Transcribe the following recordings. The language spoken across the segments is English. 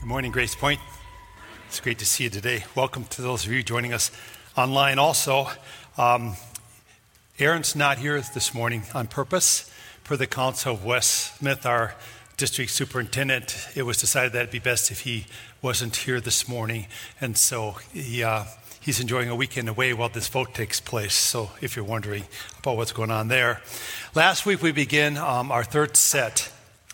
Good morning, Grace Point. It's great to see you today. Welcome to those of you joining us online also. Um, Aaron's not here this morning on purpose. Per the counsel of Wes Smith, our district superintendent, it was decided that it'd be best if he wasn't here this morning. And so he, uh, he's enjoying a weekend away while this vote takes place. So if you're wondering about what's going on there. Last week we began um, our third set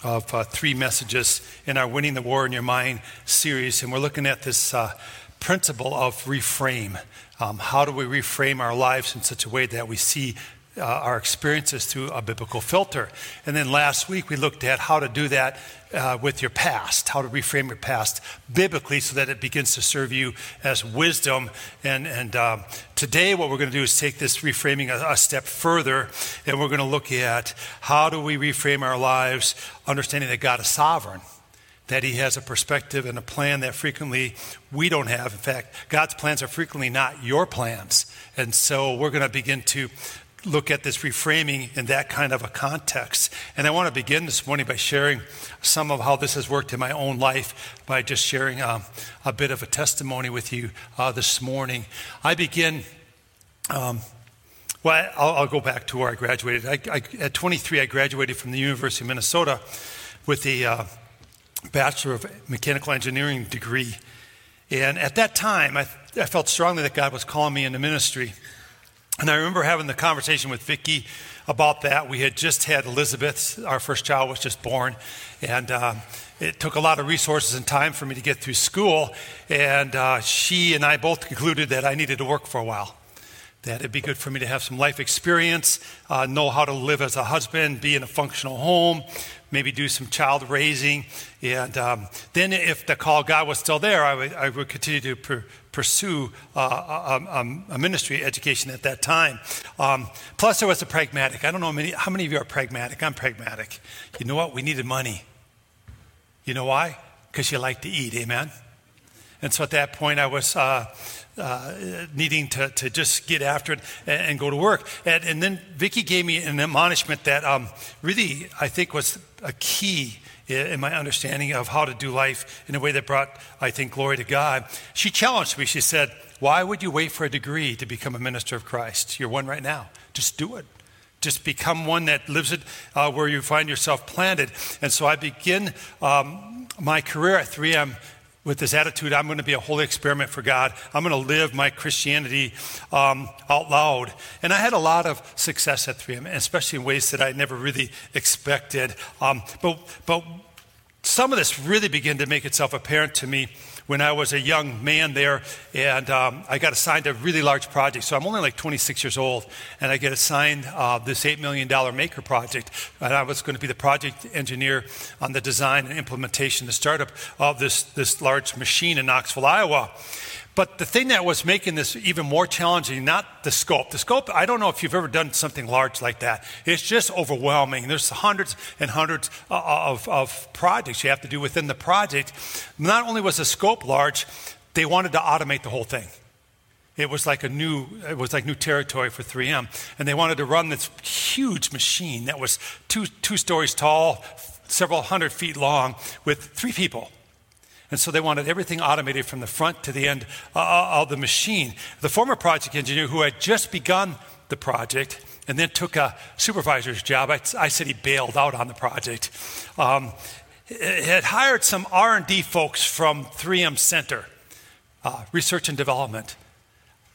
of uh, three messages in our Winning the War in Your Mind series, and we're looking at this uh, principle of reframe. Um, how do we reframe our lives in such a way that we see uh, our experiences through a biblical filter? And then last week we looked at how to do that uh, with your past, how to reframe your past biblically so that it begins to serve you as wisdom. And, and um, today, what we're going to do is take this reframing a, a step further, and we're going to look at how do we reframe our lives, understanding that God is sovereign that he has a perspective and a plan that frequently we don't have. In fact, God's plans are frequently not your plans. And so we're going to begin to look at this reframing in that kind of a context. And I want to begin this morning by sharing some of how this has worked in my own life by just sharing um, a bit of a testimony with you uh, this morning. I begin. Um, well, I'll, I'll, go back to where I graduated. I, I, at 23, I graduated from the University of Minnesota with a uh, Bachelor of Mechanical Engineering degree. And at that time, I, I felt strongly that God was calling me into ministry. And I remember having the conversation with Vicki about that. We had just had Elizabeth, our first child was just born, and uh, it took a lot of resources and time for me to get through school. And uh, she and I both concluded that I needed to work for a while. That it'd be good for me to have some life experience, uh, know how to live as a husband, be in a functional home, maybe do some child raising. And um, then, if the call God was still there, I would, I would continue to pr- pursue uh, a, a, a, ministry education at that time. Um, plus, there was a pragmatic. I don't know many, how many of you are pragmatic. I'm pragmatic. You know what? We needed money. You know why? Because you like to eat. Amen. And so at that point, I was uh, uh, needing to, to just get after it and, and go to work. And, and, then Vicki gave me an admonishment that um, really I think was a key in my understanding of how to do life in a way that brought, I think, glory to God. She challenged me. She said, Why would you wait for a degree to become a minister of Christ? You're one right now. Just do it. Just become one that lives it uh, where you find yourself planted. And so I begin um, my career at 3M with this attitude I'm going to be a holy experiment for God. I'm going to live my Christianity um, out loud. And I had a lot of success at 3M, especially in ways that I never really expected. Um, but, but some of this really began to make itself apparent to me when I was a young man there, and um, I got assigned a really large project. So I'm only like 26 years old, and I get assigned uh, this $8 million maker project. And I was going to be the project engineer on the design and implementation, the startup of this, this large machine in Knoxville, Iowa. But the thing that was making this even more challenging, not the scope. The scope, I don't know if you've ever done something large like that. It's just overwhelming. There's hundreds and hundreds uh, of, of projects you have to do within the project. Not only was the scope large, they wanted to automate the whole thing. It was like a new, it was like new territory for 3M. And they wanted to run this huge machine that was two, two stories tall, several hundred feet long, with three people. And so they wanted everything automated from the front to the end uh, uh, of the machine. The former project engineer who had just begun the project and then took a supervisor's job, I, I said he bailed out on the project, um, had hired some R&D folks from 3M Center, uh, research and development.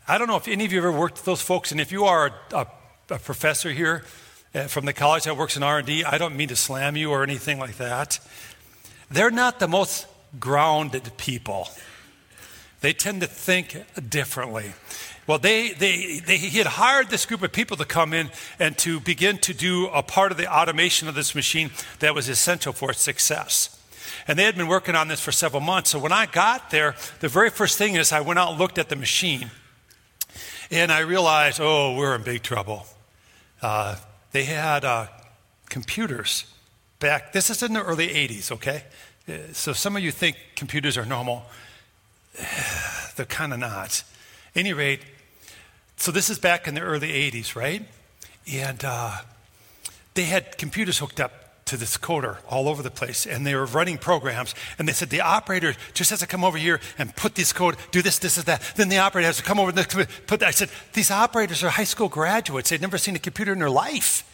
I don't know if any of you ever worked with those folks, and if you are a, a, a professor here uh, from the college that works in R&D, I don't mean to slam you or anything like that. They're not the most grounded people. They tend to think differently. Well, they, they, they, he had hired this group of people to come in and to begin to do a part of the automation of this machine that was essential for its success. And they had been working on this for several months. So when I got there, the very first thing is I went out and looked at the machine. And I realized, oh, we're in big trouble. Uh, they had uh, computers back, this is in the early 80s, okay? So some of you think computers are normal. They're kind of not. Any rate, so this is back in the early 80s, right? And uh, they had computers hooked up to this coater all over the place, and they were running programs. And they said the operator just has to come over here and put this code, do this, this, is that. Then the operator has to come over and put that. I said these operators are high school graduates. They've never seen a computer in their life.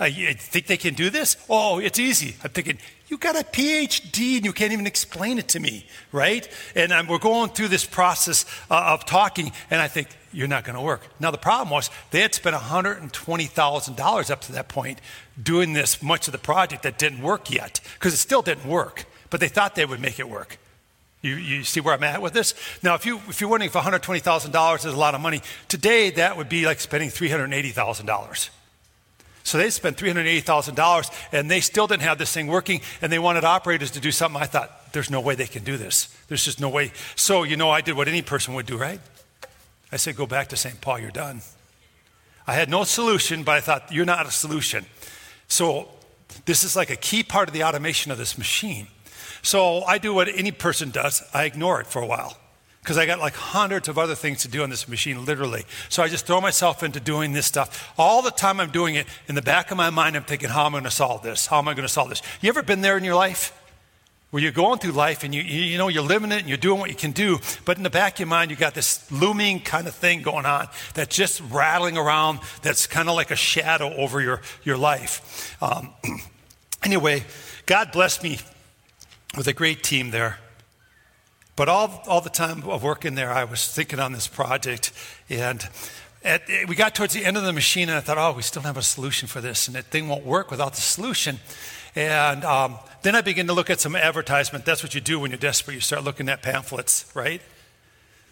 I think they can do this? Oh, it's easy. I'm thinking, you got a PhD and you can't even explain it to me, right? And um, we're going through this process uh, of talking, and I think, you're not going to work. Now, the problem was they had spent $120,000 up to that point doing this much of the project that didn't work yet, because it still didn't work, but they thought they would make it work. You, you see where I'm at with this? Now, if, you, if you're wondering if $120,000 is a lot of money, today that would be like spending $380,000. So they spent $380,000 and they still didn't have this thing working and they wanted operators to do something. I thought, there's no way they can do this. There's just no way. So, you know, I did what any person would do, right? I said, go back to St. Paul, you're done. I had no solution, but I thought, you're not a solution. So this is like a key part of the automation of this machine. So I do what any person does I ignore it for a while because I got like hundreds of other things to do on this machine, literally. So I just throw myself into doing this stuff. All the time I'm doing it, in the back of my mind, I'm thinking, how am I going to solve this? How am I going to solve this? You ever been there in your life? Where you're going through life and you, you know you're living it and you're doing what you can do, but in the back of your mind you got this looming kind of thing going on that's just rattling around. That's kind of like a shadow over your your life. Um, anyway, God blessed me with a great team there. But all, all the time of working there, I was thinking on this project. And at, we got towards the end of the machine, and I thought, oh, we still have a solution for this. And that thing won't work without the solution. And um, then I began to look at some advertisement. That's what you do when you're desperate. You start looking at pamphlets, right?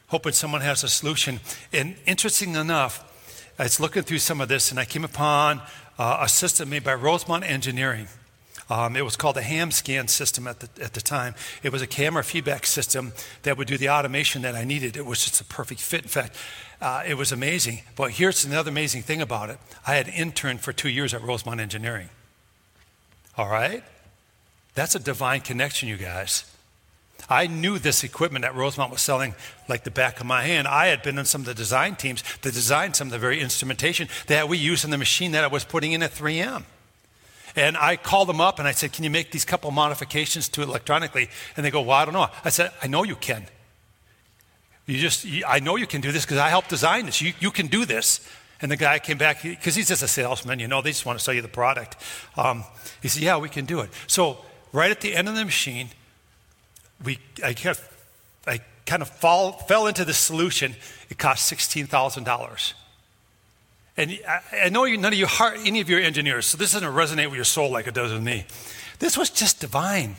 Hoping someone has a solution. And interesting enough, I was looking through some of this, and I came upon uh, a system made by Rosemount Engineering. Um, it was called the ham scan system at the, at the time. It was a camera feedback system that would do the automation that I needed. It was just a perfect fit. In fact, uh, it was amazing. But here's another amazing thing about it I had interned for two years at Rosemount Engineering. All right? That's a divine connection, you guys. I knew this equipment that Rosemount was selling like the back of my hand. I had been on some of the design teams that designed some of the very instrumentation that we use in the machine that I was putting in at 3M. And I called them up and I said, Can you make these couple modifications to it electronically? And they go, Well, I don't know. I said, I know you can. You just, you, I know you can do this because I helped design this. You, you can do this. And the guy came back because he's just a salesman, you know, they just want to sell you the product. Um, he said, Yeah, we can do it. So, right at the end of the machine, we, I, kept, I kind of fall, fell into the solution. It cost $16,000. And I, know you, none of you, any of you are engineers, so this doesn't resonate with your soul like it does with me. This was just divine.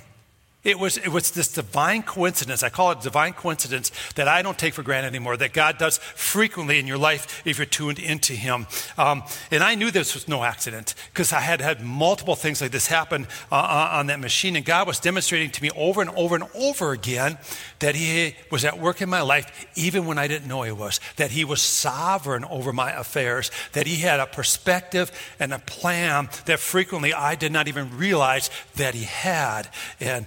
It was, it was this divine coincidence. I call it divine coincidence that I don't take for granted anymore, that God does frequently in your life if you're tuned into Him. Um, and I knew this was no accident because I had had multiple things like this happen uh, uh, on that machine. And God was demonstrating to me over and over and over again that He was at work in my life even when I didn't know He was, that He was sovereign over my affairs, that He had a perspective and a plan that frequently I did not even realize that He had. And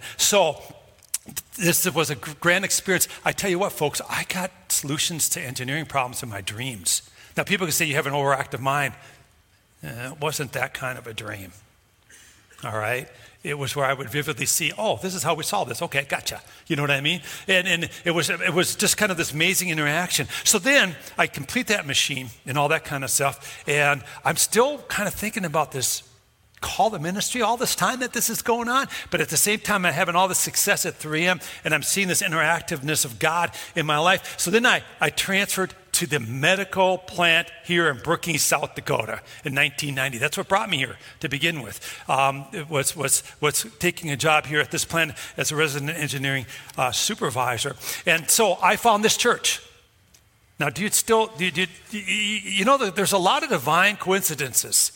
this was a grand experience. I tell you what, folks, I got solutions to engineering problems in my dreams. Now, people can say you have an overactive mind. Eh, it wasn't that kind of a dream. All right? It was where I would vividly see, oh, this is how we solve this. Okay, gotcha. You know what I mean? And, and it, was, it was just kind of this amazing interaction. So then I complete that machine and all that kind of stuff. And I'm still kind of thinking about this call the ministry all this time that this is going on. But at the same time, I'm having all the success at 3M and I'm seeing this interactiveness of God in my life. So then I, I transferred to the medical plant here in Brookings, South Dakota in 1990. That's what brought me here to begin with. Um, it was, was, was taking a job here at this plant as a resident engineering uh, supervisor. And so I found this church. Now, do you still, do you, do you, you know, there's a lot of divine coincidences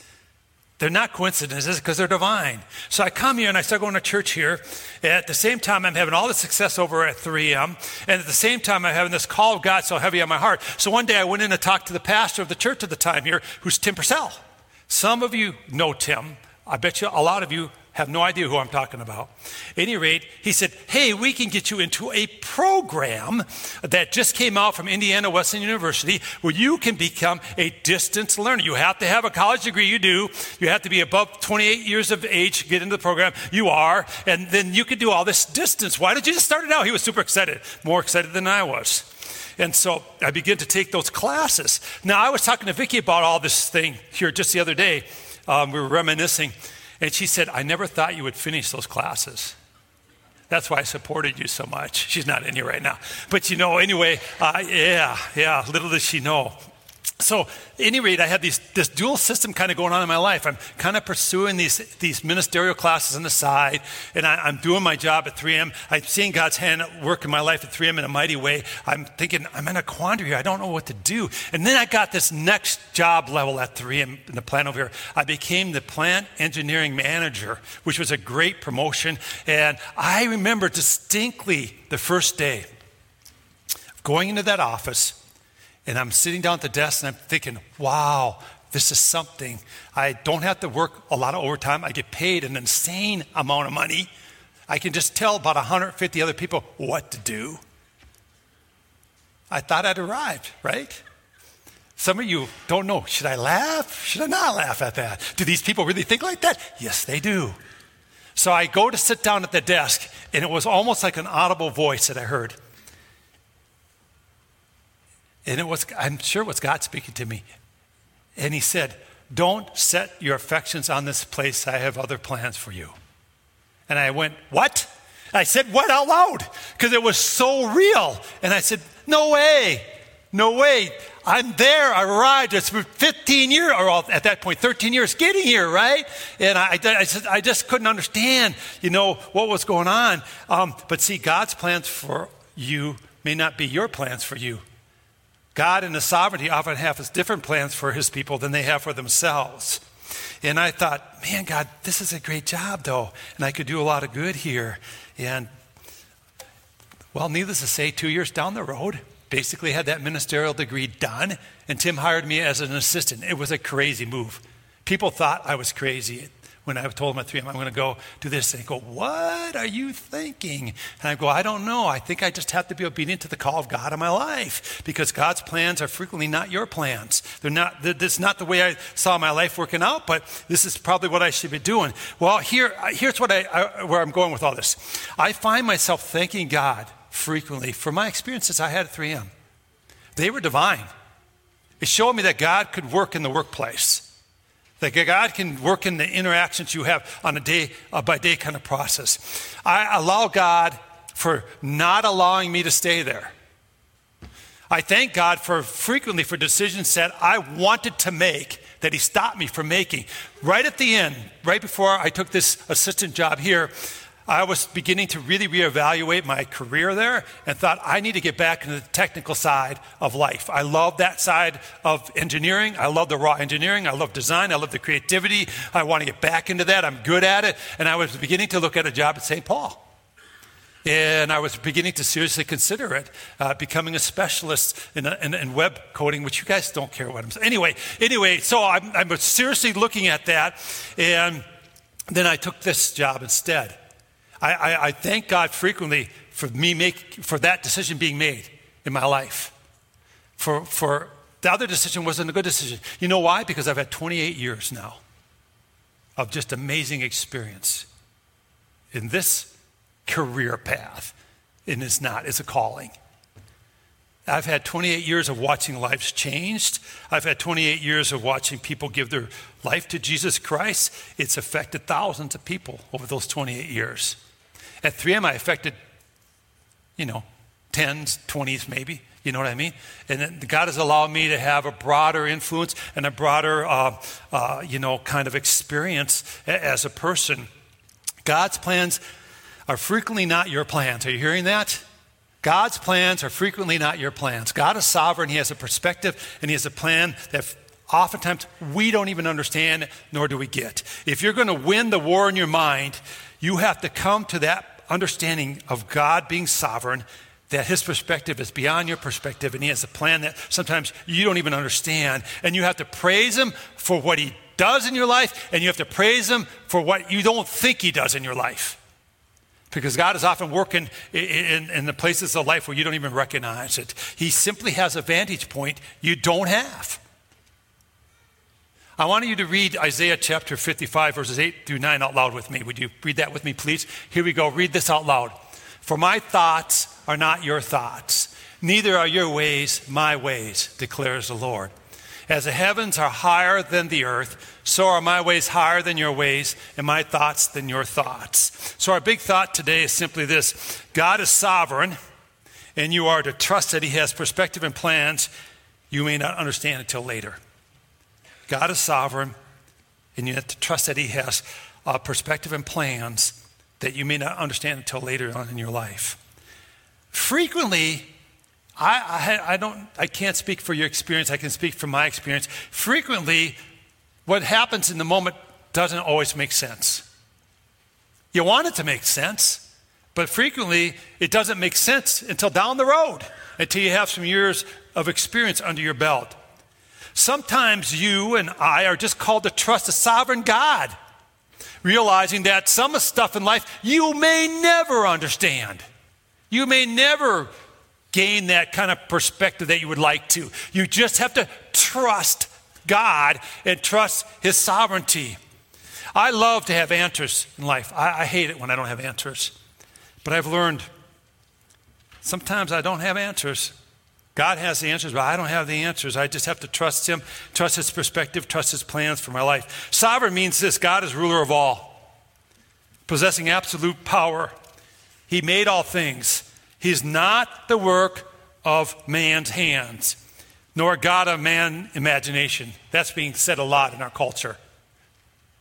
they're not coincidences because they're divine. So I come here and I start going to church here. At the same time, I'm having all the success over at 3M. And at the same time, I'm having this call of God so heavy on my heart. So one day I went in and talked to the pastor of the church at the time here, who's Tim Purcell. Some of you know Tim. I bet you a lot of you Have no idea who I'm talking about. At any rate, he said, Hey, we can get you into a program that just came out from Indiana Wesleyan University where you can become a distance learner. You have to have a college degree, you do. You have to be above 28 years of age to get into the program. You are. And then you can do all this distance. Why did you just start it out? He was super excited, more excited than I was. And so I began to take those classes. Now, I was talking to Vicki about all this thing here just the other day. Um, we were reminiscing. And she said, I never thought you would finish those classes. That's why I supported you so much. She's not in here right now. But you know, anyway, uh, yeah, yeah, little does she know so, any rate, I had these, this dual system kind of going on in my life. I'm kind of pursuing these, these ministerial classes on the side, and I, am doing my job at 3M. I'm seeing God's hand work in my life at 3M in a mighty way. I'm thinking, I'm in a quandary here. I don't know what to do. And then I got this next job level at 3M in the plant over here. I became the plant engineering manager, which was a great promotion. And I remember distinctly the first day going into that office and I'm sitting down at the desk and I'm thinking, wow, this is something. I don't have to work a lot of overtime. I get paid an insane amount of money. I can just tell about 150 other people what to do. I thought I'd arrived, right? Some of you don't know. Should I laugh? Should I not laugh at that? Do these people really think like that? Yes, they do. So I go to sit down at the desk, and it was almost like an audible voice that I heard. And it was, I'm sure it was God speaking to me. And he said, Don't set your affections on this place. I have other plans for you. And I went, What? I said, What out loud? Because it was so real. And I said, No way. No way. I'm there. I arrived. It's 15 years, or at that point, 13 years getting here, right? And I, I, I just couldn't understand, you know, what was going on. Um, but see, God's plans for you may not be your plans for you. God in His sovereignty often has different plans for His people than they have for themselves. And I thought, man, God, this is a great job, though, and I could do a lot of good here. And, well, needless to say, two years down the road, basically had that ministerial degree done, and Tim hired me as an assistant. It was a crazy move. People thought I was crazy when I told them at 3M, I'm going to go do this. They go, What are you thinking? And I go, I don't know. I think I just have to be obedient to the call of God in my life because God's plans are frequently not your plans. They're not, this is not the way I saw my life working out, but this is probably what I should be doing. Well, here, uh, here's what I, I, where I'm going with all this. I find myself thanking God frequently for my experiences I had at 3M. They were divine. It showed me that God could work in the workplace. That God can work in the interactions you have on a day uh, by day kind of process. I allow God for not allowing me to stay there. I thank God for frequently for decisions that I wanted to make that He stopped me from making. Right at the end, right before I took this assistant job here, I was beginning to really reevaluate my career there and thought I need to get back into the technical side of life. I love that side of engineering. I love the raw engineering. I love design. I love the creativity. I want to get back into that. I'm good at it. And I was beginning to look at a job at St. Paul. And I was beginning to seriously consider it, uh, becoming a specialist in, in, in, web coating, which you guys don't care what I'm saying. Anyway, anyway, so I'm, I'm seriously looking at that. And then I took this job instead. I, I, I thank God frequently for me make, for that decision being made in my life. For, for the other decision wasn't a good decision. You know why? Because I've had 28 years now of just amazing experience in this career path. And it's not, it's a calling. I've had 28 years of watching lives changed. I've had 28 years of watching people give their life to Jesus Christ. It's affected thousands of people over those 28 years. At 3M, I affected, you know, 10s, 20s maybe. You know what I mean? And God has allowed me to have a broader influence and a broader, uh, uh, you know, kind of experience as a person. God's plans are frequently not your plans. Are you hearing that? God's plans are frequently not your plans. God is sovereign. He has a perspective and He has a plan that oftentimes we don't even understand, nor do we get. If you're going to win the war in your mind, you have to come to that understanding of God being sovereign, that his perspective is beyond your perspective, and he has a plan that sometimes you don't even understand. And you have to praise him for what he does in your life, and you have to praise Him for what you don't think He does in your life. Because God is often working in, in, in the places of life where you don't even recognize it. He simply has a vantage point you don't have. I want you to read Isaiah chapter 55, verses 8 through 9 out loud with me. Would you read that with me, please? Here we go. Read this out loud. For my thoughts are not your thoughts, neither are your ways my ways, declares the Lord. As the heavens are higher than the earth, so are my ways higher than your ways, and my thoughts than your thoughts. So, our big thought today is simply this God is sovereign, and you are to trust that He has perspective and plans you may not understand until later. God is sovereign, and you have to trust that He has a perspective and plans that you may not understand until later on in your life. Frequently, I, I, I, don't, I can't speak for your experience, I can speak from my experience. Frequently, what happens in the moment doesn't always make sense. You want it to make sense, but frequently it doesn't make sense until down the road, until you have some years of experience under your belt. Sometimes you and I are just called to trust a sovereign God, realizing that some of the stuff in life you may never understand. You may never gain that kind of perspective that you would like to. You just have to trust God and trust His sovereignty. I love to have answers in life. I, I hate it when I don't have answers. But I've learned sometimes I don't have answers. God has the answers, but I don't have the answers. I just have to trust Him, trust His perspective, trust His plans for my life. Sovereign means this God is ruler of all, possessing absolute power. He made all things. He's not the work of man's hands, nor God of man imagination. That's being said a lot in our culture.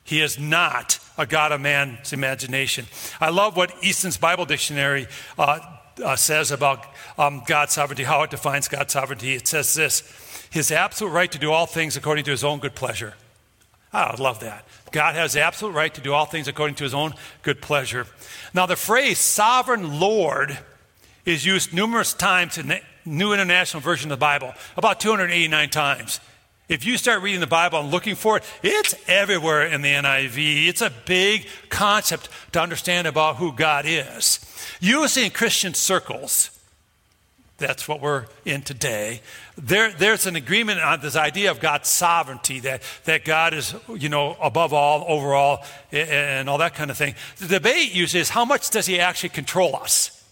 He is not a God of man's imagination. I love what Easton's Bible Dictionary uh, uh, says about um, God's sovereignty, how it defines God's sovereignty. It says this His absolute right to do all things according to His own good pleasure. I love that. God has absolute right to do all things according to His own good pleasure. Now, the phrase sovereign Lord is used numerous times in the New International Version of the Bible, about 289 times. If you start reading the Bible and looking for it, it's everywhere in the NIV. It's a big concept to understand about who God is. Usually in Christian circles, that's what we're in today. There, there's an agreement on this idea of God's sovereignty, that, that God is, you know, above all, over all, and all that kind of thing. The debate usually is how much does he actually control us?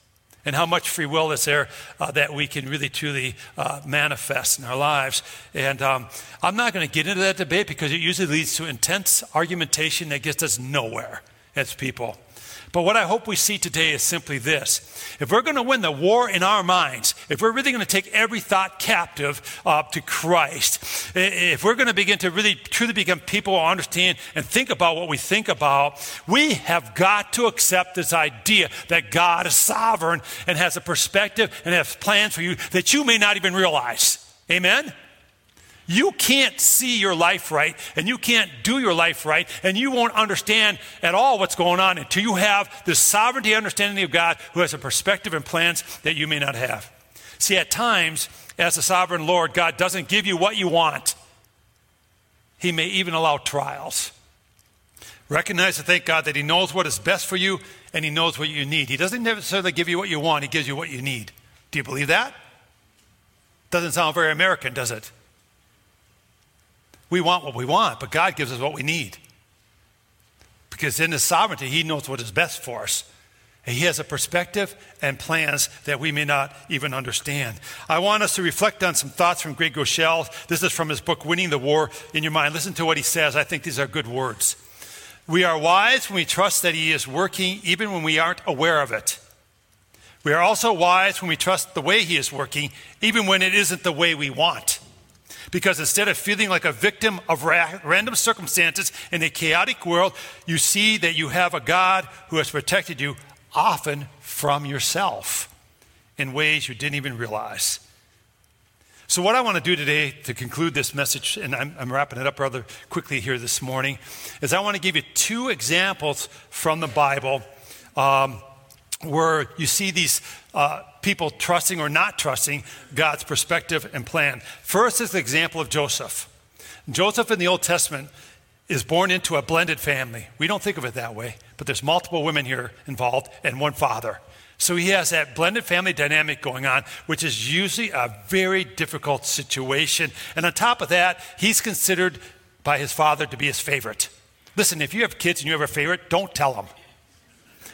And how much free will is there uh, that we can really truly uh, manifest in our lives? And um, I'm not going to get into that debate because it usually leads to intense argumentation that gets us nowhere as people. But what I hope we see today is simply this. If we're going to win the war in our minds, if we're really going to take every thought captive uh, to Christ, if we're going to begin to really truly become people who understand and think about what we think about, we have got to accept this idea that God is sovereign and has a perspective and has plans for you that you may not even realize. Amen? You can't see your life right, and you can't do your life right, and you won't understand at all what's going on until you have the sovereignty understanding of God who has a perspective and plans that you may not have. See, at times, as a sovereign Lord, God doesn't give you what you want, He may even allow trials. Recognize and thank God that He knows what is best for you and He knows what you need. He doesn't necessarily give you what you want, He gives you what you need. Do you believe that? Doesn't sound very American, does it? We want what we want, but God gives us what we need. Because in His sovereignty, He knows what is best for us. And he has a perspective and plans that we may not even understand. I want us to reflect on some thoughts from Craig Groeschel. This is from his book, Winning the War in Your Mind. Listen to what he says. I think these are good words. We are wise when we trust that he is working even when we aren't aware of it. We are also wise when we trust the way he is working even when it isn't the way we want. Because instead of feeling like a victim of ra- random circumstances in a chaotic world, you see that you have a God who has protected you often from yourself in ways you didn't even realize. So, what I want to do today to conclude this message, and I'm, I'm, wrapping it up rather quickly here this morning, is I want to give you two examples from the Bible um, where you see these uh, people trusting or not trusting God's perspective and plan. First is the example of Joseph. Joseph in the Old Testament is born into a blended family. We don't think of it that way, but there's multiple women here involved and one father. So he has that blended family dynamic going on, which is usually a very difficult situation. And on top of that, he's considered by his father to be his favorite. Listen, if you have kids and you have a favorite, don't tell them.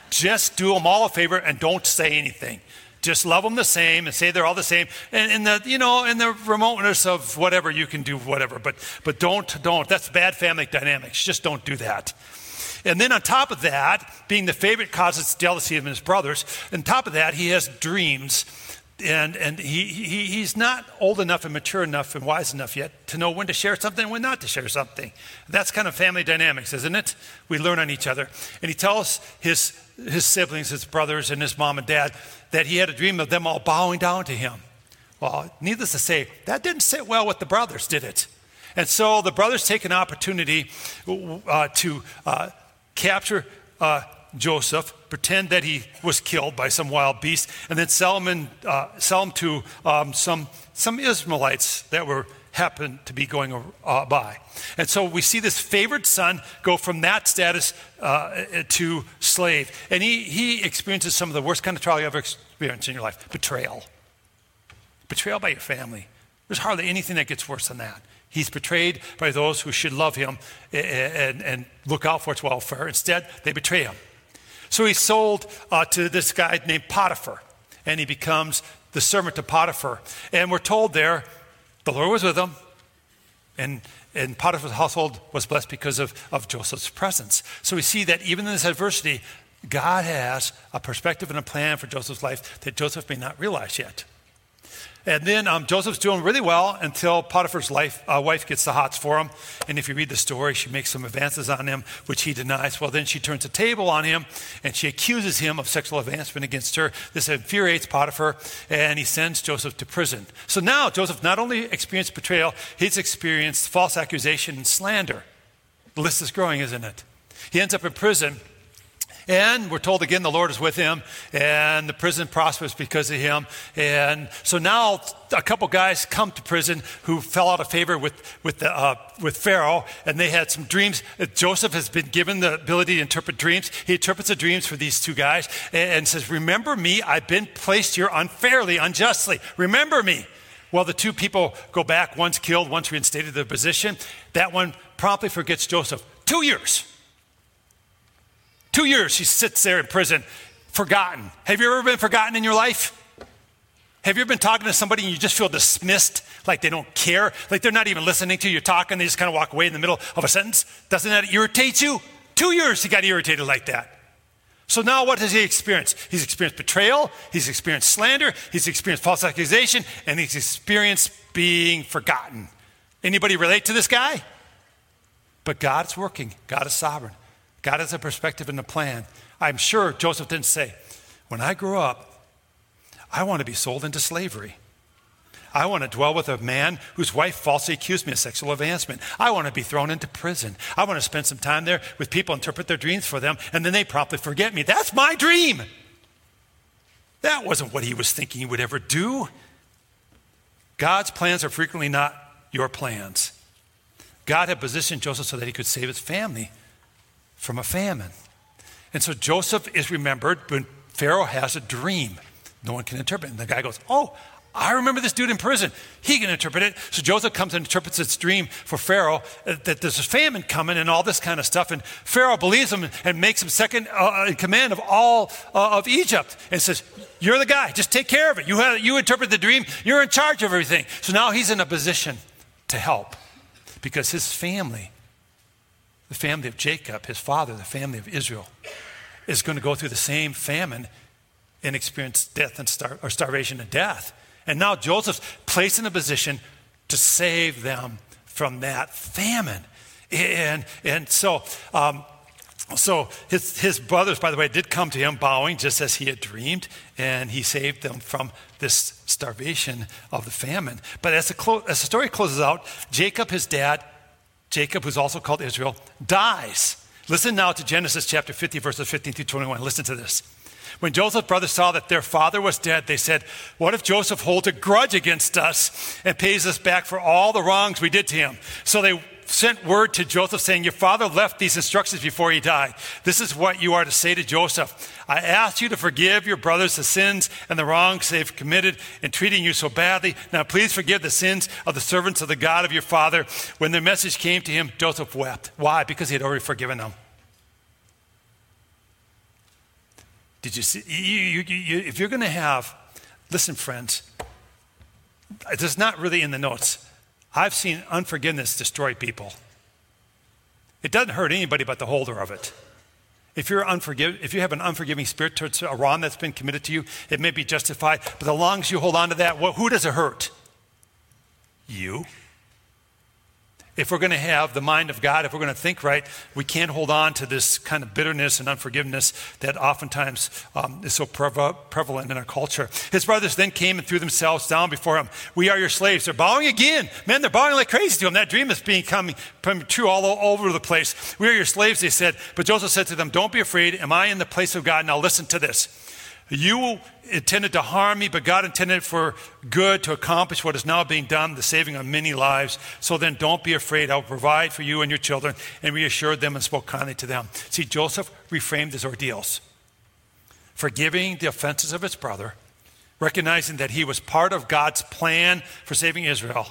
Just do them all a favor and don't say anything. Just love them the same and say they're all the same. And in the, you know, in the remoteness of whatever, you can do whatever. But, but don't, don't. That's bad family dynamics. Just don't do that. And then on top of that, being the favorite causes jealousy of his brothers. On top of that, he has dreams and, and he, he, he's not old enough and mature enough and wise enough yet to know when to share something and when not to share something. That's kind of family dynamics, isn't it? We learn on each other. And he tells his, his siblings, his brothers, and his mom and dad that he had a dream of them all bowing down to him. Well, needless to say, that didn't sit well with the brothers, did it? And so the brothers take an opportunity uh, to uh, capture uh, Joseph, pretend that he was killed by some wild beast, and then sell him, in, uh, sell him to um, some, some Ishmaelites that were happened to be going uh, by. And so we see this favored son go from that status uh, to slave. And he, he experiences some of the worst kind of trial you ever experienced in your life betrayal. Betrayal by your family. There's hardly anything that gets worse than that. He's betrayed by those who should love him and, and, and look out for his welfare. Instead, they betray him. So he's sold uh, to this guy named Potiphar, and he becomes the servant to Potiphar. And we're told there, the Lord was with him, and, and Potiphar's household was blessed because of, of Joseph's presence. So we see that even in this adversity, God has a perspective and a plan for Joseph's life that Joseph may not realize yet. And then um, Joseph's doing really well until Potiphar's life, uh, wife gets the hots for him. And if you read the story, she makes some advances on him, which he denies. Well, then she turns the table on him and she accuses him of sexual advancement against her. This infuriates Potiphar and he sends Joseph to prison. So now Joseph not only experienced betrayal, he's experienced false accusation and slander. The list is growing, isn't it? He ends up in prison. And we're told again the Lord is with him, and the prison prospers because of him. And so now a couple guys come to prison who fell out of favor with, with, the, uh, with Pharaoh, and they had some dreams. Joseph has been given the ability to interpret dreams. He interprets the dreams for these two guys and, and says, Remember me, I've been placed here unfairly, unjustly. Remember me. Well, the two people go back, one's killed, one's reinstated their position. That one promptly forgets Joseph. Two years. Two years she sits there in prison, forgotten. Have you ever been forgotten in your life? Have you ever been talking to somebody and you just feel dismissed, like they don't care, like they're not even listening to you and they just kind of walk away in the middle of a sentence? Doesn't that irritate you? Two years he got irritated like that. So now what has he experienced? He's experienced betrayal, he's experienced slander, he's experienced false accusation, and he's experienced being forgotten. Anybody relate to this guy? But God's working, God is sovereign. God has a perspective and a plan. I'm sure Joseph didn't say, When I grow up, I want to be sold into slavery. I want to dwell with a man whose wife falsely accused me of sexual advancement. I want to be thrown into prison. I want to spend some time there with people, interpret their dreams for them, and then they promptly forget me. That's my dream. That wasn't what he was thinking he would ever do. God's plans are frequently not your plans. God had positioned Joseph so that he could save his family from a famine. And so Joseph is remembered when Pharaoh has a dream. No one can interpret it. And the guy goes, Oh, I remember this dude in prison. He can interpret it. So Joseph comes and interprets this dream for Pharaoh uh, that there's a famine coming and all this kind of stuff. And Pharaoh believes him and makes him second uh, in command of all uh, of Egypt and says, You're the guy. Just take care of it. You, have, you interpret the dream. You're in charge of everything. So now he's in a position to help because his family the family of Jacob, his father, the family of Israel, is going to go through the same famine and experience death and star- or starvation and death. And now Joseph's placed in a position to save them from that famine. And, and so, um, so his, his brothers, by the way, did come to him bowing just as he had dreamed, and he saved them from this starvation of the famine. But as the, clo- as the story closes out, Jacob, his dad, Jacob, who's also called Israel, dies. Listen now to Genesis chapter 50, verses 15 through 21. Listen to this. When Joseph's brothers saw that their father was dead, they said, What if Joseph holds a grudge against us and pays us back for all the wrongs we did to him? So they sent word to Joseph saying, Your father left these instructions before he died. This is what you are to say to Joseph. I asked you to forgive your brothers the sins and the wrongs they've committed in treating you so badly. Now please forgive the sins of the servants of the God of your father. When the message came to him, Joseph wept. Why? Because he had already forgiven them. Did you see? You, you, you, if you're going to have, listen, friends, is not really in the notes. I've seen unforgiveness destroy people. It doesn't hurt anybody but the holder of it. If, you're unforgiv- if you have an unforgiving spirit towards a wrong that's been committed to you, it may be justified. But as long as you hold on to that, well, who does it hurt? You if we're going to have the mind of God, if we're going to think right, we can't hold on to this kind of bitterness and unforgiveness that oftentimes um, is so prevalent in our culture. His brothers then came and threw themselves down before him. We are your slaves. They're bowing again. Man, they're bowing like crazy to him. That dream is being coming, true all over the place. We are your slaves, they said. But Joseph said to them, Don't be afraid. Am I in the place of God? Now listen to this. You intended to harm me, but God intended for good to accomplish what is now being done, the saving of many lives. So then don't be afraid. I will provide for you and your children, and reassured them and spoke kindly to them. See, Joseph reframed his ordeals, forgiving the offenses of his brother, recognizing that he was part of God's plan for saving Israel.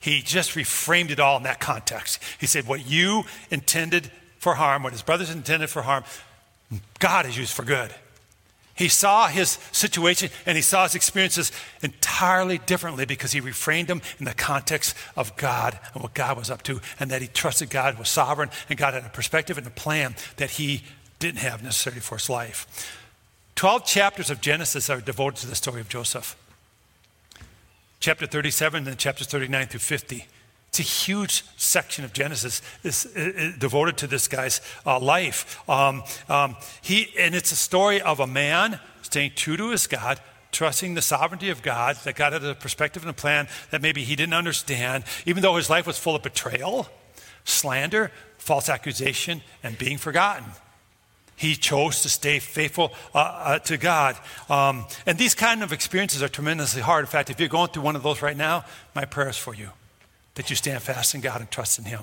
He just reframed it all in that context. He said, What you intended for harm, what his brothers intended for harm, God has used for good. He saw his situation and he saw his experiences entirely differently because he reframed them in the context of God and what God was up to, and that he trusted God was sovereign and God had a perspective and a plan that he didn't have necessarily for his life. Twelve chapters of Genesis are devoted to the story of Joseph. Chapter 37 and chapters 39 through 50. It's a huge section of Genesis is, is devoted to this guy's uh, life. Um, um, he, and it's a story of a man staying true to his God, trusting the sovereignty of God, that God had a perspective and a plan that maybe he didn't understand, even though his life was full of betrayal, slander, false accusation, and being forgotten. He chose to stay faithful uh, uh, to God. Um, and these kind of experiences are tremendously hard. In fact, if you're going through one of those right now, my prayer is for you that you stand fast in God and trust in Him.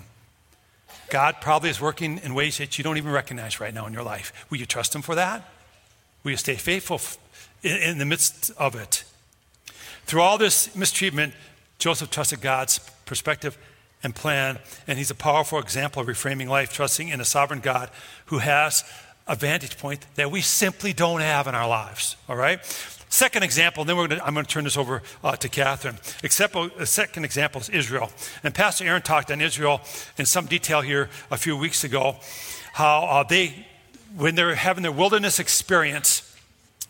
God probably is working in ways that you don't even recognize right now in your life. Will you trust Him for that? Will you stay faithful in, the midst of it? Through all this mistreatment, Joseph trusted God's perspective and plan, and he's a powerful example of reframing life, trusting in a sovereign God who has a vantage point that we simply don't have in our lives. All right? Second example, and then gonna, I'm going to turn this over uh, to Catherine. Example, the second example is Israel. And Pastor Aaron talked on Israel in some detail here a few weeks ago, how uh, they, when they're having their wilderness experience,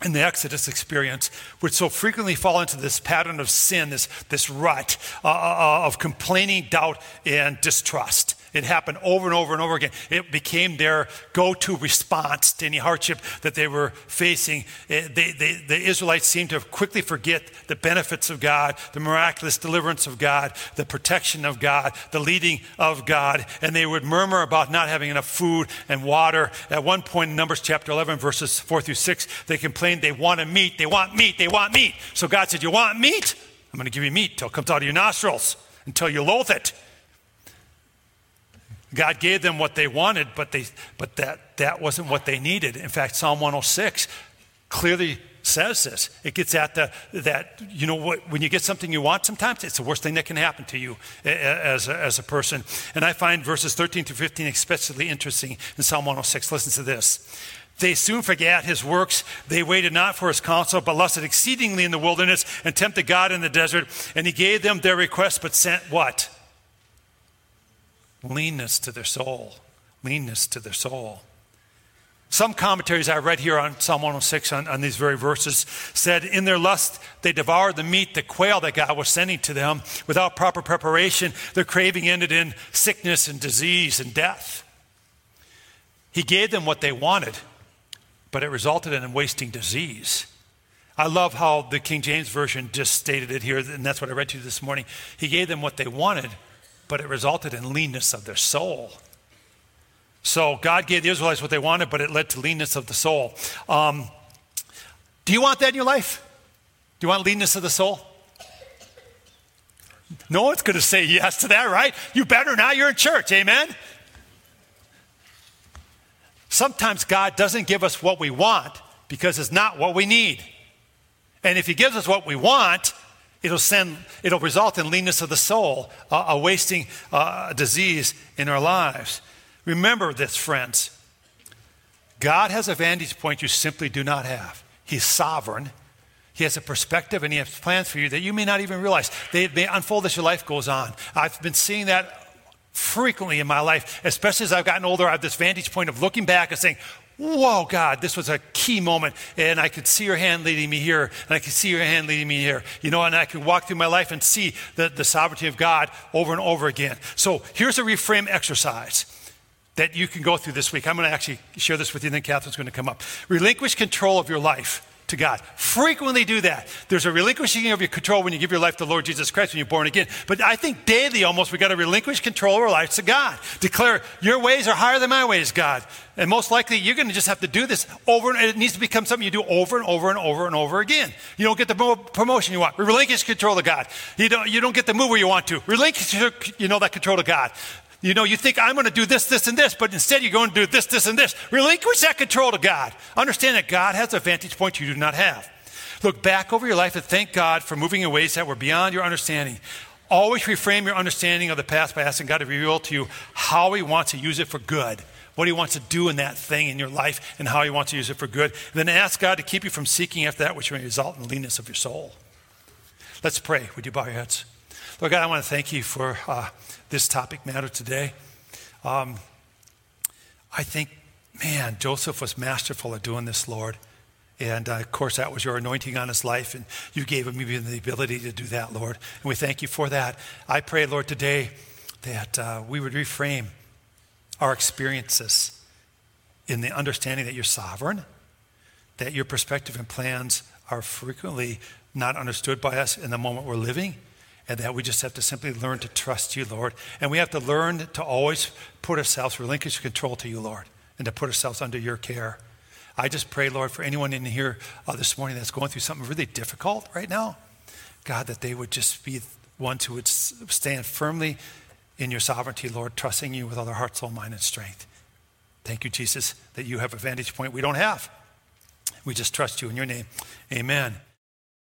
in the Exodus experience, would so frequently fall into this pattern of sin, this, this rut uh, uh, uh of complaining, doubt, and distrust. It happened over and over and over again. It became their go to response to any hardship that they were facing. They, they, the Israelites seemed to quickly forget the benefits of God, the miraculous deliverance of God, the protection of God, the leading of God, and they would murmur about not having enough food and water. At one point in Numbers chapter 11, verses 4 through 6, they complained they wanted meat, they want meat, they want meat. So God said, You want meat? I'm going to give you meat till it comes out of your nostrils, until you loathe it. God gave them what they wanted, but, they, but that, that wasn't what they needed. In fact, Psalm 106 clearly says this. It gets at the, that, you know, what, when you get something you want, sometimes it's the worst thing that can happen to you as a, as a person. And I find verses 13 to 15 especially interesting in Psalm 106. Listen to this. They soon forgot his works. They waited not for his counsel, but lusted exceedingly in the wilderness and tempted God in the desert. And he gave them their request, but sent what? Leanness to their soul. Leanness to their soul. Some commentaries I read here on Psalm 106 on, on, these very verses said, In their lust, they devoured the meat, the quail that God was sending to them. Without proper preparation, their craving ended in sickness and disease and death. He gave them what they wanted, but it resulted in wasting disease. I love how the King James Version just stated it here, and that's what I read to you this morning. He gave them what they wanted, but it resulted in leanness of their soul. So God gave the Israelites what they wanted, but it led to leanness of the soul. Um, do you want that in your life? Do you want leanness of the soul? No one's going to say yes to that, right? You better now you're in church. Amen? Sometimes God doesn't give us what we want because it's not what we need. And if He gives us what we want, it'll, send, it'll result in leanness of the soul, uh, a wasting uh, disease in our lives. Remember this, friends. God has a vantage point you simply do not have. He's sovereign. He has a perspective and he has plans for you that you may not even realize. They may unfold as your life goes on. I've been seeing that frequently in my life, especially as I've gotten older. I have this vantage point of looking back and saying, Whoa, God, this was a key moment. And I could see your hand leading me here, and I could see your hand leading me here. You know, and I could walk through my life and see the, the sovereignty of God over and over again. So here's a reframe exercise that you can go through this week. I'm going to actually share this with you, and then Catherine's going to come up. Relinquish control of your life to God. Frequently do that. There's a relinquishing of your control when you give your life to Lord Jesus Christ when you're born again. But I think daily almost we got to relinquish control of our lives to God. Declare, your ways are higher than my ways, God. And most likely you're going to just have to do this over and it needs to become something you do over and over and over and over again. You don't get the promotion you want. Relinquish control to God. You don't, you don't get the move where you want to. Relinquish, you know, that control to God. You know, you think I'm going to do this, this, and this, but instead you're going to do this, this, and this. Relinquish that control to God. Understand that God has a vantage point you do not have. Look back over your life and thank God for moving in ways that were beyond your understanding. Always reframe your understanding of the past by asking God to reveal to you how He wants to use it for good, what He wants to do in that thing in your life, and how He wants to use it for good. And then ask God to keep you from seeking after that which may result in the leanness of your soul. Let's pray. Would you bow your heads? Lord God, I want to thank you for. Uh, this topic matter today. Um, I think, man, Joseph was masterful at doing this, Lord. And uh, of course, that was your anointing on his life, and you gave him even the ability to do that, Lord. And we thank you for that. I pray, Lord, today that uh, we would reframe our experiences in the understanding that you're sovereign, that your perspective and plans are frequently not understood by us in the moment we're living and that we just have to simply learn to trust you, Lord. And we have to learn to always put ourselves, relinquish control to you, Lord, and to put ourselves under your care. I just pray, Lord, for anyone in here uh, this morning that's going through something really difficult right now, God, that they would just be ones who would stand firmly in your sovereignty, Lord, trusting you with all their heart, soul, mind, and strength. Thank you, Jesus, that you have a vantage point we don't have. We just trust you in your name. Amen.